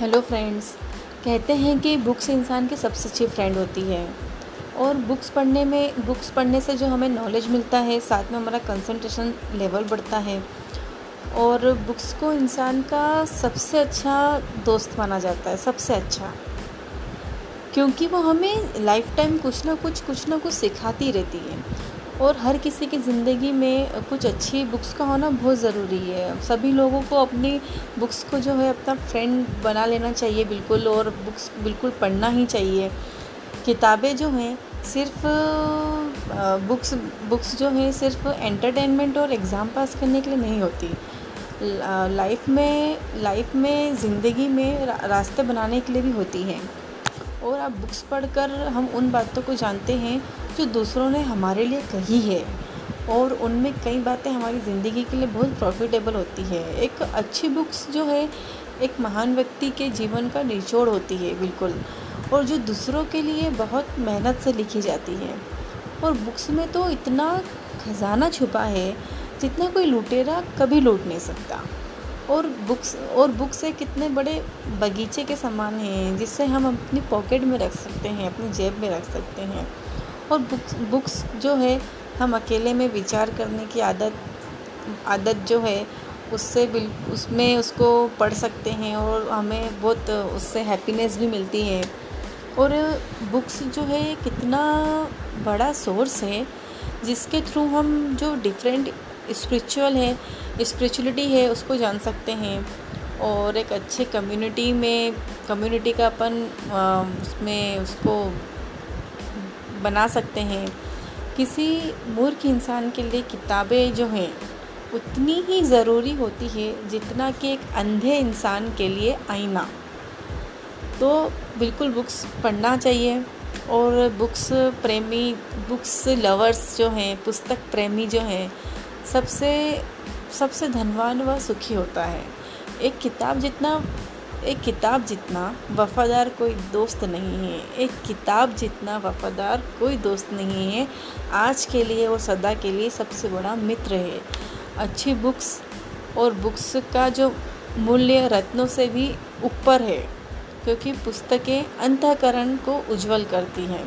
Hello friends, कहते हैं कि बुक्स इंसान की सबसे अच्छी फ्रेंड होती है। और बुक्स पढ़ने में, बुक्स पढ़ने से जो हमें नॉलेज मिलता है, साथ में हमारा कंसंट्रेशन लेवल बढ़ता है। और बुक्स को इंसान का सबसे अच्छा दोस्त माना जाता है, सबसे अच्छा। क्योंकि वो हमें लाइफ टाइम कुछ ना कुछ कुछ ना कुछ सिखाती रहती है। और हर किसी की ज़िंदगी में कुछ अच्छी बुक्स का होना बहुत ज़रूरी है। सभी लोगों को अपनी बुक्स को जो है अपना फ्रेंड बना लेना चाहिए बिल्कुल और बुक्स बिल्कुल पढ़ना ही चाहिए। किताबें जो हैं सिर्फ़ बुक्स बुक्स जो हैं सिर्फ़ एंटरटेनमेंट और एग्ज़ाम पास करने के लिए नहीं होती। लाइफ में लाइफ में ज़िंदगी में रास्ते बनाने के लिए भी होती हैं। और अब बुक्स पढ़कर हम उन बातों को जानते हैं जो दूसरों ने हमारे लिए कही है और उनमें कई बातें हमारी ज़िंदगी के लिए बहुत प्रॉफिटेबल होती है। एक अच्छी बुक्स जो है, एक महान व्यक्ति के जीवन का निचोड़ होती है, बिल्कुल। और जो दूसरों के लिए बहुत मेहनत से लिखी जाती है। और बुक्स में तो इतना खजाना छुपा है, जितना कोई लुटेरा कभी लूट नहीं सकता। और बुक्स और बुक्स एक कितने बड़े बगीचे के समान हैं, जिससे हम अपनी पॉकेट में रख सकते हैं, अपनी जेब में रख सकते हैं। और बुक्स बुक्स जो है, हम अकेले में विचार करने की आदत आदत जो है, उससे बिल, उसमें उसको पढ़ सकते हैं और हमें बहुत उससे हैप्पीनेस भी मिलती है। और बुक्स जो है, कितना बड़ा सोर्स है, जिसके थ्रू हम जो डिफरेंट स्पिरिचुअल है स्पिरिचुअलिटी है, उसको जान सकते हैं। और एक अच्छे कम्युनिटी में कम्युनिटी का अपन उसमें उसको बना सकते हैं। किसी मूर्ख इंसान के लिए किताबें जो हैं, उतनी ही ज़रूरी होती है जितना कि एक अंधे इंसान के लिए आईना। तो बिल्कुल बुक्स पढ़ना चाहिए और बुक्स प्रेमी, बुक्स लवर्स जो हैं, पुस्तक प्रेमी जो हैं, सबसे सबसे धनवान व सुखी होता है। एक किताब जितना एक किताब जितना वफ़ादार कोई दोस्त नहीं है, एक किताब जितना वफ़ादार कोई दोस्त नहीं है, आज के लिए और सदा के लिए सबसे बड़ा मित्र है। अच्छी बुक्स और बुक्स का जो मूल्य रत्नों से भी ऊपर है, क्योंकि पुस्तकें अंतकरण को उज्जवल करती हैं।